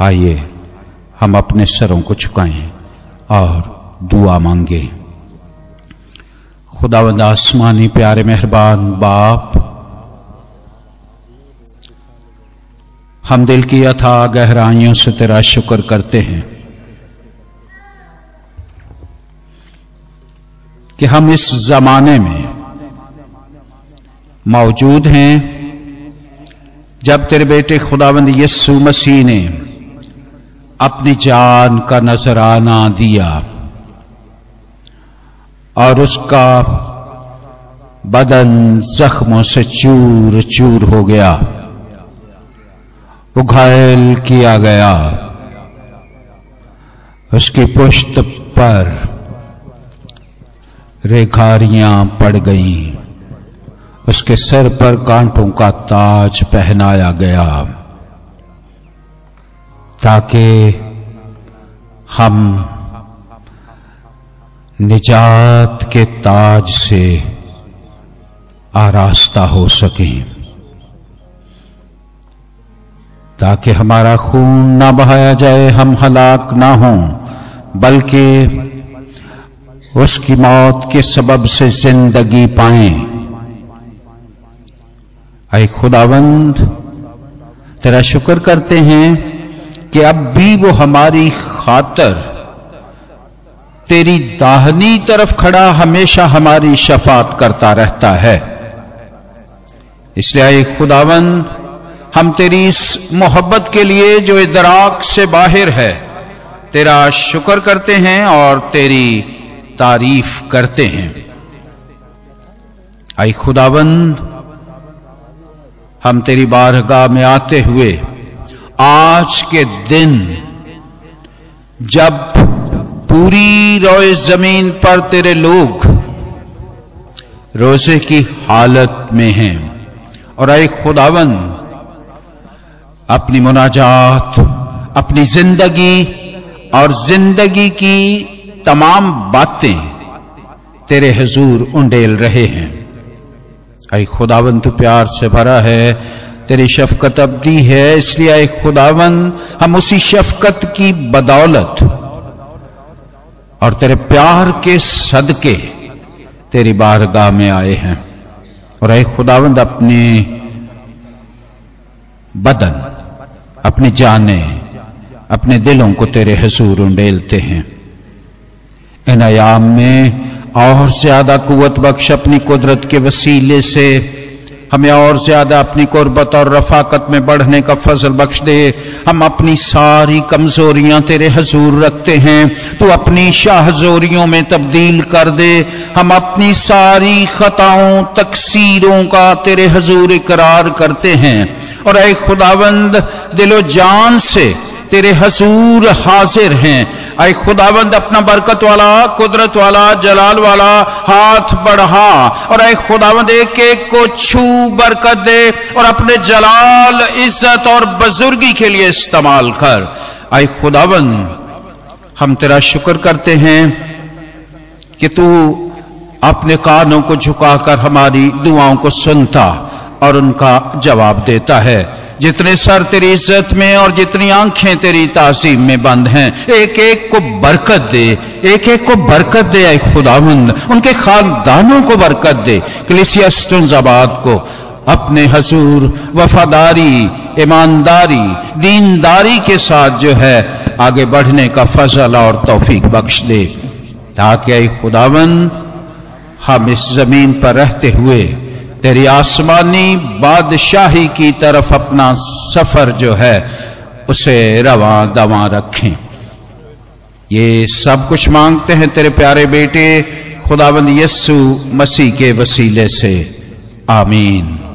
आइए, हम अपने सरों को झुकाएँ और दुआ मांगे। खुदावंद आसमानी प्यारे मेहरबान बाप, हम दिल की यथा गहराइयों से तेरा शुक्र करते हैं कि हम इस जमाने में मौजूद हैं जब तेरे बेटे खुदावंद यस्सु मसीह ने अपनी जान का नजराना दिया और उसका बदन जख्मों से चूर चूर हो गया। वो घायल किया गया। उसकी पुष्ट पर रेखारियाँ पड़ गईं। उसके सर पर कांटों का ताज पहनाया गया। ताकि हम निजात के ताज से आरास्ता हो सकें। ताकि हमारा खून ना बहाया जाए, हम हलाक ना हों, बल्कि उसकी मौत के सबब से ज़िंदगी पाए। अय खुदावंद, तेरा शुक्र करते हैं कि अब भी वो हमारी खातर, तेरी दाहनी तरफ़ खड़ा हमेशा हमारी शफात करता रहता है। इसलिए आए खुदावंद, हम तेरी इस मोहब्बत के लिए जो इदराक से बाहर है, तेरा शुक्र करते हैं और तेरी तारीफ़ करते हैं। आई खुदावंद, हम तेरी बारगाह में आते हुए आज के दिन, जब पूरी रोए ज़मीन पर तेरे लोग रोज़े की हालत में हैं, और आए खुदावन, अपनी मुनाजात, अपनी ज़िंदगी और ज़िंदगी की तमाम बातें तेरे हजूर उंडेल रहे हैं। आई खुदावन, तू प्यार से भरा है तेरी शफकत अब्दी है, इसलिए आई खुदावन, हम उसी शफकत की बदौलत। और तेरे प्यार के सदके तेरी बारगाह में आए हैं। और आई खुदावंद, अपने बदन, अपनी जाने, अपने दिलों को तेरे हसूर उंडेलते हैं। इन आयाम में और ज़्यादा कुवत बख्श अपनी कुदरत के वसीले से हमें और ज़्यादा अपनी कुर्बत और रफाकत में बढ़ने का फजल बख्श दे। हम अपनी सारी कमजोरियाँ तेरे हजूर रखते हैं। तू अपनी शाहजोरियों में तब्दील कर दे। हम अपनी सारी खताओं, तकसीरों का तेरे हजूर इकरार करते हैं। और ए खुदावंद, दिलो जान से तेरे हजूर हाजिर हैं। आई खुदाबंद अपना बरकत वाला, कुदरत वाला, जलाल वाला हाथ बढ़ा और आई खुदाबंद एक एक को छू, बरकत दे और अपने जलाल, इज़्ज़त और बुजुर्गी के लिए इस्तेमाल कर। आई खुदाबंद, हम तेरा शुक्र करते हैं कि तू अपने कानों को झुकाकर हमारी दुआओं को सुनता और उनका जवाब देता है। जितने सर तेरी इज़्ज़त में और जितनी आँखें तेरी तासीम में बंद हैं एक एक को बरकत दे एक एक को बरकत दे आए खुदावंद। उनके खानदानों को बरकत दे कलिसियाबाद को। अपने हजूर, वफादारी, ईमानदारी, दीनदारी के साथ जो है, आगे बढ़ने का फजल और तौफीक बख्श दे, ताकि आई खुदावंद, हम इस ज़मीन पर रहते हुए तेरी आसमानी बादशाही की तरफ़ अपना सफ़र जो है, उसे रवा दवा रखें। ये सब कुछ मांगते हैं तेरे प्यारे बेटे खुदाबंद यस्सु मसीह के वसीले से। आमीन।